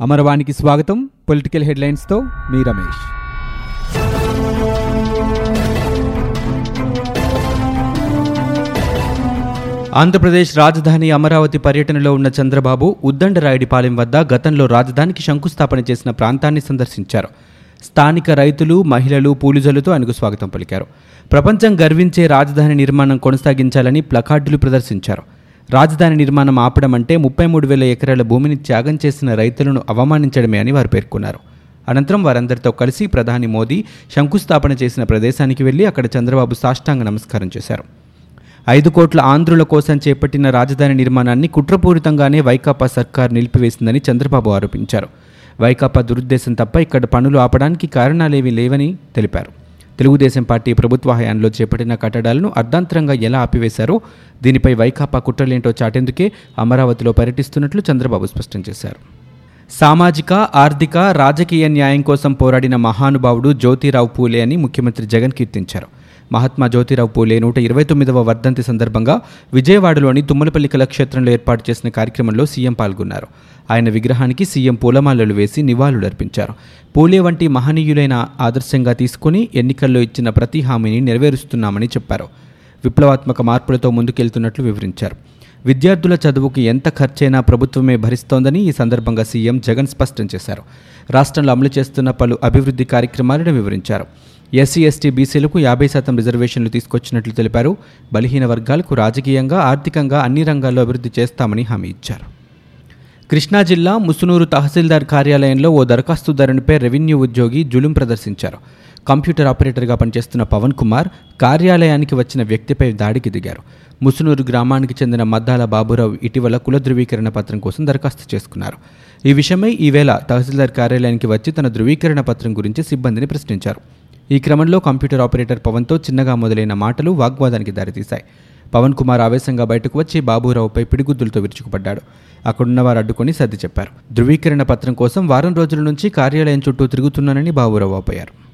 అమరవాణికి స్వాగతం. పొలిటికల్ హెడ్లైన్స్తో మీ రమేష్. ఆంధ్రప్రదేశ్ రాజధాని అమరావతి పర్యటనలో ఉన్న చంద్రబాబు ఉద్దండరాయుడిపాలెం వద్ద గతంలో రాజధానికి శంకుస్థాపన చేసిన ప్రాంతాన్ని సందర్శించారు. స్థానిక రైతులు మహిళలు పూలిజలతో ఆయనకు స్వాగతం పలికారు. ప్రపంచం గర్వించే రాజధాని నిర్మాణం కొనసాగించాలని ప్లకార్డులు ప్రదర్శించారు. రాజధాని నిర్మాణం ఆపడం అంటే ముప్పై మూడు వేల ఎకరాల భూమిని త్యాగం చేసిన రైతులను అవమానించడమే అని వారు పేర్కొన్నారు. అనంతరం వారందరితో కలిసి ప్రధాని మోదీ శంకుస్థాపన చేసిన ప్రదేశానికి వెళ్ళి అక్కడ చంద్రబాబు సాష్టాంగ నమస్కారం చేశారు. ఐదు కోట్ల ఆంధ్రుల కోసం చేపట్టిన రాజధాని నిర్మాణాన్ని కుట్రపూరితంగానే వైకాపా సర్కార్ నిలిపివేసిందని చంద్రబాబు ఆరోపించారు. వైకాపా దురుద్దేశం తప్ప ఇక్కడ పనులు ఆపడానికి కారణాలేవీ లేవని తెలిపారు. తెలుగుదేశం పార్టీ ప్రభుత్వ హయాంలో చేపట్టిన కట్టడాలను అర్ధాంతరంగా ఎలా ఆపివేశారో దీనిపై వైకాపా కుట్రలేంటో చాటేందుకే అమరావతిలో పర్యటిస్తున్నట్లు చంద్రబాబు స్పష్టం చేశారు. సామాజిక ఆర్థిక రాజకీయ న్యాయం కోసం పోరాడిన మహానుభావుడు జ్యోతిరావు పూలే అని ముఖ్యమంత్రి జగన్ కీర్తించారు. మహాత్మా జ్యోతిరావు పూలే నూట ఇరవై తొమ్మిదవ వర్ధంతి సందర్భంగా విజయవాడలోని తుమ్మలపల్లి కళాక్షేత్రంలో ఏర్పాటు చేసిన కార్యక్రమంలో సీఎం పాల్గొన్నారు. ఆయన విగ్రహానికి సీఎం పూలమాలలు వేసి నివాళులర్పించారు. పూలే వంటి మహనీయులైన ఆదర్శంగా తీసుకుని ఎన్నికల్లో ఇచ్చిన ప్రతి హామీని నెరవేరుస్తున్నామని చెప్పారు. విప్లవాత్మక మార్పులతో ముందుకెళ్తున్నట్లు వివరించారు. విద్యార్థుల చదువుకు ఎంత ఖర్చైనా ప్రభుత్వమే భరిస్తోందని ఈ సందర్భంగా సీఎం జగన్ స్పష్టం చేశారు. రాష్ట్రంలో అమలు చేస్తున్న పలు అభివృద్ధి కార్యక్రమాలను వివరించారు. ఎస్సీ ఎస్టీ బీసీలకు యాభై శాతం రిజర్వేషన్లు తీసుకొచ్చినట్లు తెలిపారు. బలహీన వర్గాలకు రాజకీయంగా ఆర్థికంగా అన్ని రంగాల్లో అభివృద్ధి చేస్తామని హామీ ఇచ్చారు. కృష్ణా జిల్లా ముసునూరు తహసీల్దార్ కార్యాలయంలో ఓ దరఖాస్తుదారునిపై రెవెన్యూ ఉద్యోగి జులుం ప్రదర్శించారు. కంప్యూటర్ ఆపరేటర్గా పనిచేస్తున్న పవన్ కుమార్ కార్యాలయానికి వచ్చిన వ్యక్తిపై దాడికి దిగారు. ముసునూరు గ్రామానికి చెందిన మద్దాల బాబురావు ఇటీవల కుల ధృవీకరణ పత్రం కోసం దరఖాస్తు చేసుకున్నారు. ఈ విషయమై ఈవేళ తహసీల్దార్ కార్యాలయానికి వచ్చి తన ధృవీకరణ పత్రం గురించి సిబ్బందిని ప్రశ్నించారు. ఈ క్రమంలో కంప్యూటర్ ఆపరేటర్ పవన్తో చిన్నగా మొదలైన మాటలు వాగ్వాదానికి దారితీశాయి. పవన్ కుమార్ ఆవేశంగా బయటకు వచ్చి బాబురావుపై పిడిగుద్దులతో విరుచుకుపడ్డాడు. అక్కడున్న వారు అడ్డుకొని సర్ది చెప్పారు. ధృవీకరణ పత్రం కోసం వారం రోజుల నుంచి కార్యాలయం చుట్టూ తిరుగుతున్నానని బాబురావు ఆపారు.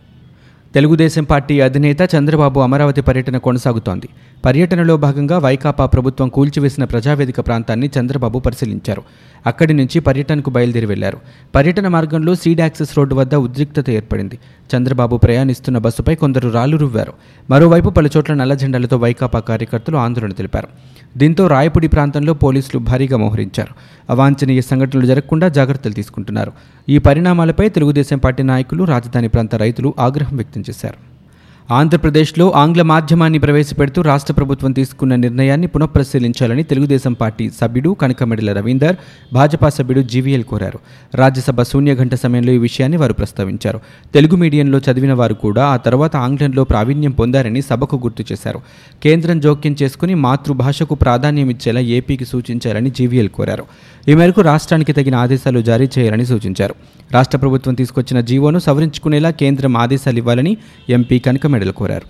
తెలుగుదేశం పార్టీ అధినేత చంద్రబాబు అమరావతి పర్యటన కొనసాగుతోంది. పర్యటనలో భాగంగా వైకాపా ప్రభుత్వం కూల్చివేసిన ప్రజావేదిక ప్రాంతాన్ని చంద్రబాబు పరిశీలించారు. అక్కడి నుంచి పర్యటనకు బయలుదేరి వెళ్ళారు. పర్యటన మార్గంలో సీడ్ యాక్సెస్ రోడ్డు వద్ద ఉద్రిక్తత ఏర్పడింది. చంద్రబాబు ప్రయాణిస్తున్న బస్సుపై కొందరు రాళ్ళు రువ్వారు. మరోవైపు పలుచోట్ల నల్లజెండాలతో వైకాపా కార్యకర్తలు ఆందోళన తెలిపారు. దీంతో రాయపూడి ప్రాంతంలో పోలీసులు భారీగా మోహరించారు. అవాంఛనీయ సంఘటనలు జరగకుండా జాగ్రత్తలు తీసుకుంటున్నారు. ఈ పరిణామాలపై తెలుగుదేశం పార్టీ నాయకులు రాజధాని ప్రాంత రైతులు ఆగ్రహం వ్యక్తం చేశారు ఆంధ్రప్రదేశ్లో ఆంగ్ల మాధ్యమాన్ని ప్రవేశపెడుతూ రాష్ట్ర ప్రభుత్వం తీసుకున్న నిర్ణయాన్ని పునఃపరిశీలించాలని తెలుగుదేశం పార్టీ సభ్యుడు కనకమెడల రవీందర్ భాజపా సభ్యుడు జీవీఎల్ కోరారు. రాజ్యసభ శూన్యఘంట సమయంలో ఈ విషయాన్ని వారు ప్రస్తావించారు. తెలుగు మీడియంలో చదివిన వారు కూడా ఆ తర్వాత ఆంగ్లంలో ప్రావీణ్యం పొందారని సభకు గుర్తు చేశారు. కేంద్రం జోక్యం చేసుకుని మాతృభాషకు ప్రాధాన్యం ఇచ్చేలా ఏపీకి సూచించాలని జీవీఎల్ కోరారు. ఈ మేరకు రాష్ట్రానికి తగిన ఆదేశాలు జారీ చేయాలని సూచించారు. రాష్ట్ర ప్రభుత్వం తీసుకొచ్చిన జీవోను సవరించుకునేలా కేంద్రం ఆదేశాలు ఇవ్వాలని ఎంపీ కనకమెడలు కోరారు.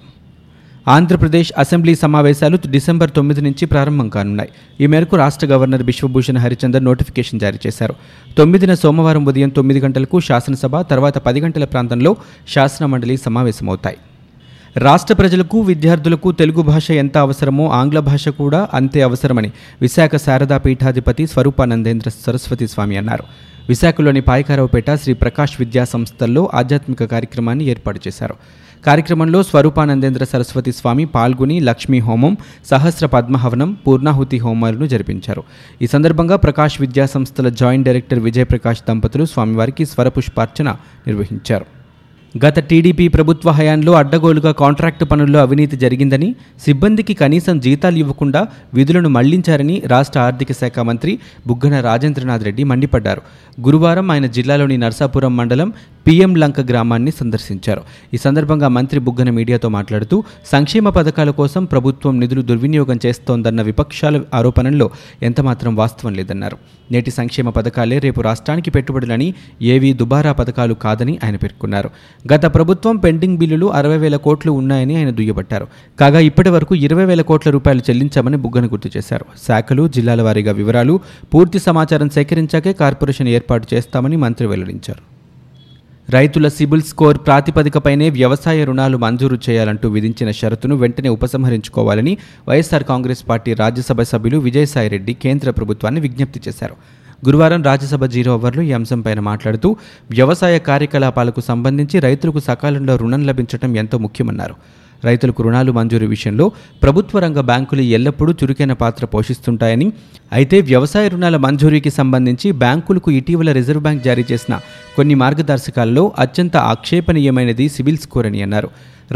ఆంధ్రప్రదేశ్ అసెంబ్లీ సమావేశాలు డిసెంబర్ తొమ్మిది నుంచి ప్రారంభం కానున్నాయి. ఈ మేరకు రాష్ట్ర గవర్నర్ బిశ్వభూషణ్ హరిచందర్ నోటిఫికేషన్ జారీ చేశారు. తొమ్మిదిన సోమవారం ఉదయం తొమ్మిది గంటలకు శాసనసభ తర్వాత పది గంటల ప్రాంతంలో శాసన మండలి సమావేశమవుతాయి. రాష్ట్ర ప్రజలకు విద్యార్థులకు తెలుగు భాష ఎంత అవసరమో ఆంగ్ల భాష కూడా అంతే అవసరమని విశాఖ శారదా పీఠాధిపతి స్వరూపానందేంద్ర సరస్వతి స్వామి అన్నారు. విశాఖలోని పాయకారావుపేట శ్రీ ప్రకాష్ విద్యా సంస్థల్లో ఆధ్యాత్మిక కార్యక్రమాన్ని ఏర్పాటు చేశారు. కార్యక్రమంలో స్వరూపానందేంద్ర సరస్వతి స్వామి పాల్గొని లక్ష్మీ హోమం సహస్ర పద్మహవనం పూర్ణాహుతి హోమాలను జరిపించారు. ఈ సందర్భంగా ప్రకాష్ విద్యా సంస్థల జాయింట్ డైరెక్టర్ విజయప్రకాష్ దంపతులు స్వామివారికి స్వరపుష్పార్చన నిర్వహించారు. గత టీడీపీ ప్రభుత్వ హయాంలో అడ్డగోలుగా కాంట్రాక్టు పనుల్లో అవినీతి జరిగిందని సిబ్బందికి కనీసం జీతాలు ఇవ్వకుండా విధులను మళ్ళించారని రాష్ట్ర ఆర్థిక శాఖ మంత్రి బుగ్గన రాజేంద్రనాథ్ రెడ్డి మండిపడ్డారు. గురువారం ఆయన జిల్లాలోని నర్సాపురం మండలం పిఎం లంక గ్రామాన్ని సందర్శించారు. ఈ సందర్భంగా మంత్రి బుగ్గన మీడియాతో మాట్లాడుతూ సంక్షేమ పథకాల కోసం ప్రభుత్వం నిధులు దుర్వినియోగం చేస్తోందన్న విపక్షాల ఆరోపణల్లో ఎంతమాత్రం వాస్తవం లేదన్నారు. నేటి సంక్షేమ పథకాలే రేపు రాష్ట్రానికి పెట్టుబడులని ఏవీ దుబారా పథకాలు కాదని ఆయన పేర్కొన్నారు. గత ప్రభుత్వం పెండింగ్ బిల్లులు అరవై వేల కోట్లు ఉన్నాయని ఆయన దుయ్యబట్టారు. కాగా ఇప్పటి వరకు ఇరవై వేల కోట్ల రూపాయలు చెల్లించామని బుగ్గన గుర్తు చేశారు. శాఖలు జిల్లాల వారీగా వివరాలు పూర్తి సమాచారం సేకరించాకే కార్పొరేషన్ ఏర్పాటు చేస్తామని మంత్రి వెల్లడించారు. రైతుల సిబిల్ స్కోర్ ప్రాతిపదికపైనే వ్యవసాయ రుణాలు మంజూరు చేయాలంటూ విధించిన షరతును వెంటనే ఉపసంహరించుకోవాలని వైఎస్ఆర్ కాంగ్రెస్ పార్టీ రాజ్యసభ సభ్యులు విజయసాయిరెడ్డి కేంద్ర ప్రభుత్వాన్ని విజ్ఞప్తి చేశారు. గురువారం రాజ్యసభ జీరో అవర్లో ఈ అంశంపైన మాట్లాడుతూ వ్యవసాయ కార్యకలాపాలకు సంబంధించి రైతులకు సకాలంలో రుణం లభించడం ఎంతో ముఖ్యమన్నారు. రైతులకు రుణాలు మంజూరు విషయంలో ప్రభుత్వ రంగ బ్యాంకులు ఎల్లప్పుడూ చురుకైన పాత్ర పోషిస్తుంటాయని అయితే వ్యవసాయ రుణాల మంజూరీకి సంబంధించి బ్యాంకులకు ఇటీవల రిజర్వ్ బ్యాంక్ జారీ చేసిన కొన్ని మార్గదర్శకాల్లో అత్యంత ఆక్షేపణీయమైనది సిబిల్ స్కోర్ అని అన్నారు.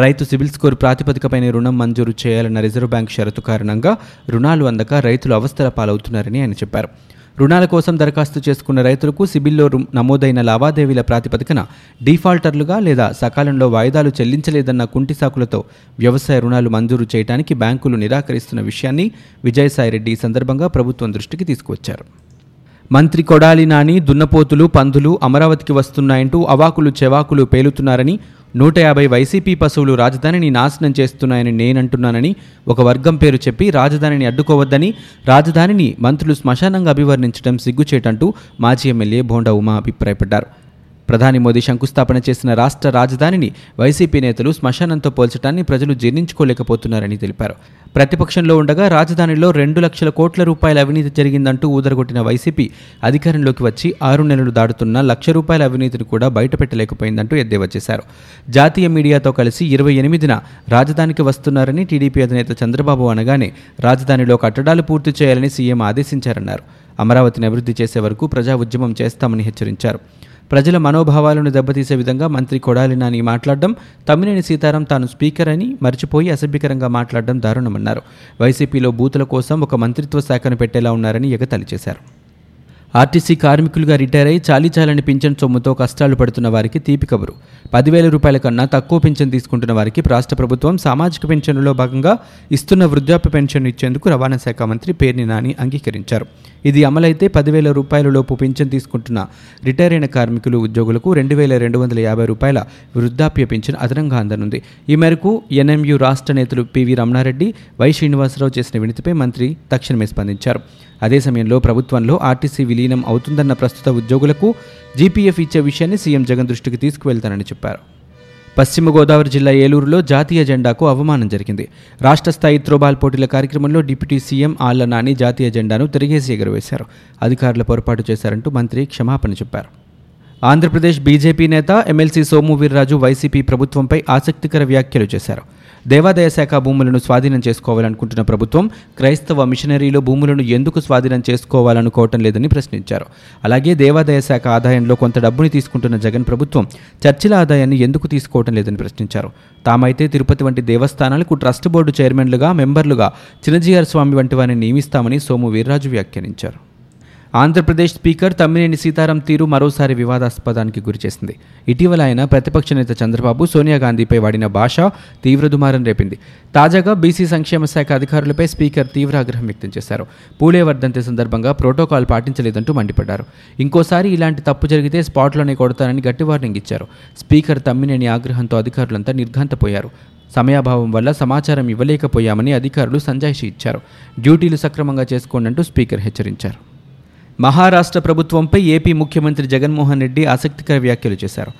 రైతు సిబిల్ స్కోర్ ప్రాతిపదికపైన రుణం మంజూరు చేయాలన్న రిజర్వ్ బ్యాంక్ షరతు కారణంగా రుణాలు అందక రైతులు అవస్థల పాలవుతున్నారని ఆయన చెప్పారు. రుణాల కోసం దరఖాస్తు చేసుకున్న రైతులకు సిబిల్లో నమోదైన లావాదేవీల ప్రాతిపదికన డిఫాల్టర్లుగా లేదా సకాలంలో వాయిదాలు చెల్లించలేదన్న కుంటి సాకులతో వ్యవసాయ రుణాలు మంజూరు చేయడానికి బ్యాంకులు నిరాకరిస్తున్న విషయాన్ని విజయసాయిరెడ్డి ఈ సందర్భంగా ప్రభుత్వం దృష్టికి తీసుకువచ్చారు. మంత్రి కొడాలి నాని దున్నపోతులు పందులు అమరావతికి వస్తున్నాయంటూ అవాకులు చెవాకులు పేలుతున్నారని నూట యాభై వైసీపీ పశువులు రాజధానిని నాశనం చేస్తున్నాయని నేనంటున్నానని ఒక వర్గం పేరు చెప్పి రాజధానిని అడ్డుకోవద్దని రాజధానిని మంత్రులు శ్మశానంగా అభివర్ణించడం సిగ్గుచేటంటూ మాజీ ఎమ్మెల్యే బోండా ఉమా అభిప్రాయపడ్డారు. ప్రధాని మోదీ శంకుస్థాపన చేసిన రాష్ట్ర రాజధానిని వైసీపీ నేతలు శ్మశానంతో పోల్చడాన్ని ప్రజలు జీర్ణించుకోలేకపోతున్నారని తెలిపారు. ప్రతిపక్షంలో ఉండగా రాజధానిలో రెండు లక్షల కోట్ల రూపాయల అవినీతి జరిగిందంటూ ఊదరగొట్టిన వైసీపీ అధికారంలోకి వచ్చి ఆరు నెలలు దాటుతున్న లక్ష రూపాయల అవినీతిని కూడా బయటపెట్టలేకపోయిందంటూ ఎద్దేవా చేశారు. జాతీయ మీడియాతో కలిసి ఇరవై ఎనిమిదిన రాజధానికి వస్తున్నారని టీడీపీ అధినేత చంద్రబాబు అనగానే రాజధానిలో కట్టడాలు పూర్తి చేయాలని సీఎం ఆదేశించారన్నారు. అమరావతిని అభివృద్ధి చేసే వరకు ప్రజా ఉద్యమం చేస్తామని హెచ్చరించారు. ప్రజల మనోభావాలను దెబ్బతీసే విధంగా మంత్రి కొడాలి నాని మాట్లాడడం తమ్మినేని సీతారాం తాను స్పీకర్ అని మర్చిపోయి అసభ్యకరంగా మాట్లాడడం దారుణమన్నారు. వైసీపీలో బూతుల కోసం ఒక మంత్రిత్వ శాఖను పెట్టేలా ఉన్నారని ఎగతాళి చేశారు. ఆర్టీసీ కార్మికులుగా రిటైర్ అయి చాలీచాలని పింఛన్ సొమ్ముతో కష్టాలు పడుతున్న వారికి తీపి కబురు. పదివేల రూపాయల కన్నా తక్కువ పింఛన్ తీసుకుంటున్న వారికి రాష్ట్ర ప్రభుత్వం సామాజిక పెన్షన్లో భాగంగా ఇస్తున్న వృద్ధాప్య పెన్షన్ ఇచ్చేందుకు రవాణా శాఖ మంత్రి పేర్ని నాని అంగీకరించారు. ఇది అమలైతే పదివేల రూపాయల లోపు పింఛన్ తీసుకుంటున్న రిటైర్ అయిన కార్మికులు ఉద్యోగులకు రెండు వేల రెండు వందల యాభై రూపాయల వృద్ధాప్య పింఛన్ అదనంగా అందనుంది. ఈ మేరకు ఎన్ఎంయు రాష్ట్ర నేతలు పివి రమణారెడ్డి వై శ్రీనివాసరావు చేసిన వినతిపై మంత్రి తక్షణమే స్పందించారు. అదే సమయంలో ప్రభుత్వంలో ఆర్టీసీ విలీనం అవుతుందన్న ప్రస్తుత ఉద్యోగులకు జీపీఎఫ్ ఇచ్చే విషయాన్ని సీఎం జగన్ దృష్టికి తీసుకువెళ్తానని చెప్పారు. పశ్చిమ గోదావరి జిల్లా ఏలూరులో జాతీయ జెండాకు అవమానం జరిగింది. రాష్ట్ర స్థాయి త్రోబాల్ పోటీల కార్యక్రమంలో డిప్యూటీ సీఎం ఆళ్ళ నాని జాతీయ జెండాను తిరిగేసి ఎగురవేశారు. అధికారులు పొరపాటు చేశారంటూ మంత్రి క్షమాపణ చెప్పారు. ఆంధ్రప్రదేశ్ బీజేపీ నేత ఎమ్మెల్సీ సోము వీర్రాజు వైసీపీ ప్రభుత్వంపై ఆసక్తికర వ్యాఖ్యలు చేశారు. దేవాదాయ శాఖ భూములను స్వాధీనం చేసుకోవాలనుకుంటున్న ప్రభుత్వం క్రైస్తవ మిషనరీలు భూములను ఎందుకు స్వాధీనం చేసుకోవాలనుకోవటం లేదని ప్రశ్నించారు. అలాగే దేవాదాయ శాఖ ఆదాయంలో కొంత డబ్బుని తీసుకుంటున్న జగన్ ప్రభుత్వం చర్చిల ఆదాయాన్ని ఎందుకు తీసుకోవటం లేదని ప్రశ్నించారు. తామైతే తిరుపతి వంటి దేవస్థానాలకు ట్రస్ట్ బోర్డు చైర్మన్లుగా మెంబర్లుగా చిన్నజీఆర్ స్వామి వంటి వారిని నియమిస్తామని సోము వీర్రాజు వ్యాఖ్యానించారు. ఆంధ్రప్రదేశ్ స్పీకర్ తమ్మినేని సీతారాం తీరు మరోసారి వివాదాస్పదానికి గురిచేసింది ఇటీవల ఆయన ప్రతిపక్ష నేత చంద్రబాబు సోనియా గాంధీపై వాడిన భాష తీవ్ర దుమారం రేపింది. తాజాగా బీసీ సంక్షేమ శాఖ అధికారులపై స్పీకర్ తీవ్ర ఆగ్రహం వ్యక్తం చేశారు. పూలే వర్ధంతి సందర్భంగా ప్రోటోకాల్ పాటించలేదంటూ మండిపడ్డారు. ఇంకోసారి ఇలాంటి తప్పు జరిగితే స్పాట్లోనే కొడతానని గట్టి వార్నింగ్ ఇచ్చారు. స్పీకర్ తమ్మినేని ఆగ్రహంతో అధికారులంతా నిర్ఘాంతపోయారు. సమయాభావం వల్ల సమాచారం ఇవ్వలేకపోయామని అధికారులు సంజాయిషి ఇచ్చారు. డ్యూటీలు సక్రమంగా చేసుకోండంటూ స్పీకర్ హెచ్చరించారు. మహారాష్ట్ర ప్రభుత్వంపై ఏపీ ముఖ్యమంత్రి జగన్మోహన్ రెడ్డి ఆసక్తికర వ్యాఖ్యలు చేశారు.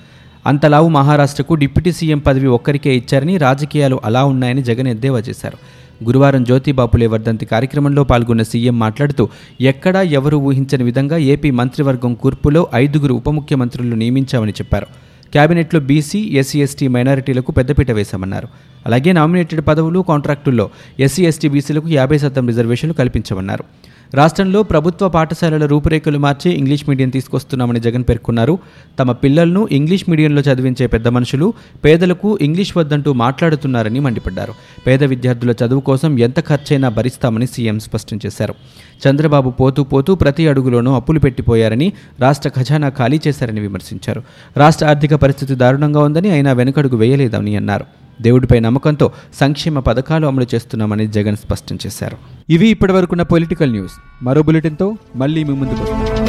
అంతలావు మహారాష్ట్రకు డిప్యూటీ సీఎం పదవి ఒక్కరికే ఇచ్చారని రాజకీయాలు అలా ఉన్నాయని జగన్ ఎద్దేవా చేశారు. గురువారం జ్యోతిబాపులే వర్ధంతి కార్యక్రమంలో పాల్గొన్న సీఎం మాట్లాడుతూ ఎక్కడా ఎవరూ ఊహించని విధంగా ఏపీ మంత్రివర్గం కూర్పులో ఐదుగురు ఉప ముఖ్యమంత్రులు నియమించామని చెప్పారు. కేబినెట్లో బీసీ ఎస్సీ ఎస్టీ మైనారిటీలకు పెద్దపీట వేశామన్నారు. అలాగే నామినేటెడ్ పదవులు కాంట్రాక్టుల్లో ఎస్సీ ఎస్టీ బీసీలకు యాభై శాతం రిజర్వేషన్లు కల్పించమన్నారు. రాష్ట్రంలో ప్రభుత్వ పాఠశాలల రూపురేఖలు మార్చి ఇంగ్లీష్ మీడియం తీసుకొస్తున్నామని జగన్ పేర్కొన్నారు. తమ పిల్లలను ఇంగ్లీష్ మీడియంలో చదివించే పెద్ద మనుషులు పేదలకు ఇంగ్లీష్ వద్దంటూ మాట్లాడుతున్నారని మండిపడ్డారు. పేద విద్యార్థుల చదువు కోసం ఎంత ఖర్చైనా భరిస్తామని సీఎం స్పష్టం చేశారు. చంద్రబాబు పోతూ పోతూ ప్రతి అడుగులోనూ అప్పులు పెట్టిపోయారని రాష్ట్ర ఖజానా ఖాళీ చేశారని విమర్శించారు. రాష్ట్ర ఆర్థిక పరిస్థితి దారుణంగా ఉందని అయినా వెనుకడుగు వేయలేదని అన్నారు. దేవుడిపై నమ్మకంతో సంక్షేమ పథకాలు అమలు చేస్తున్నామని జగన్ స్పష్టం చేశారు. ఇవి ఇప్పటివరకున్న పొలిటికల్ న్యూస్. మరో బులెటిన్తో మళ్ళీ మీ ముందుకు వస్తాం.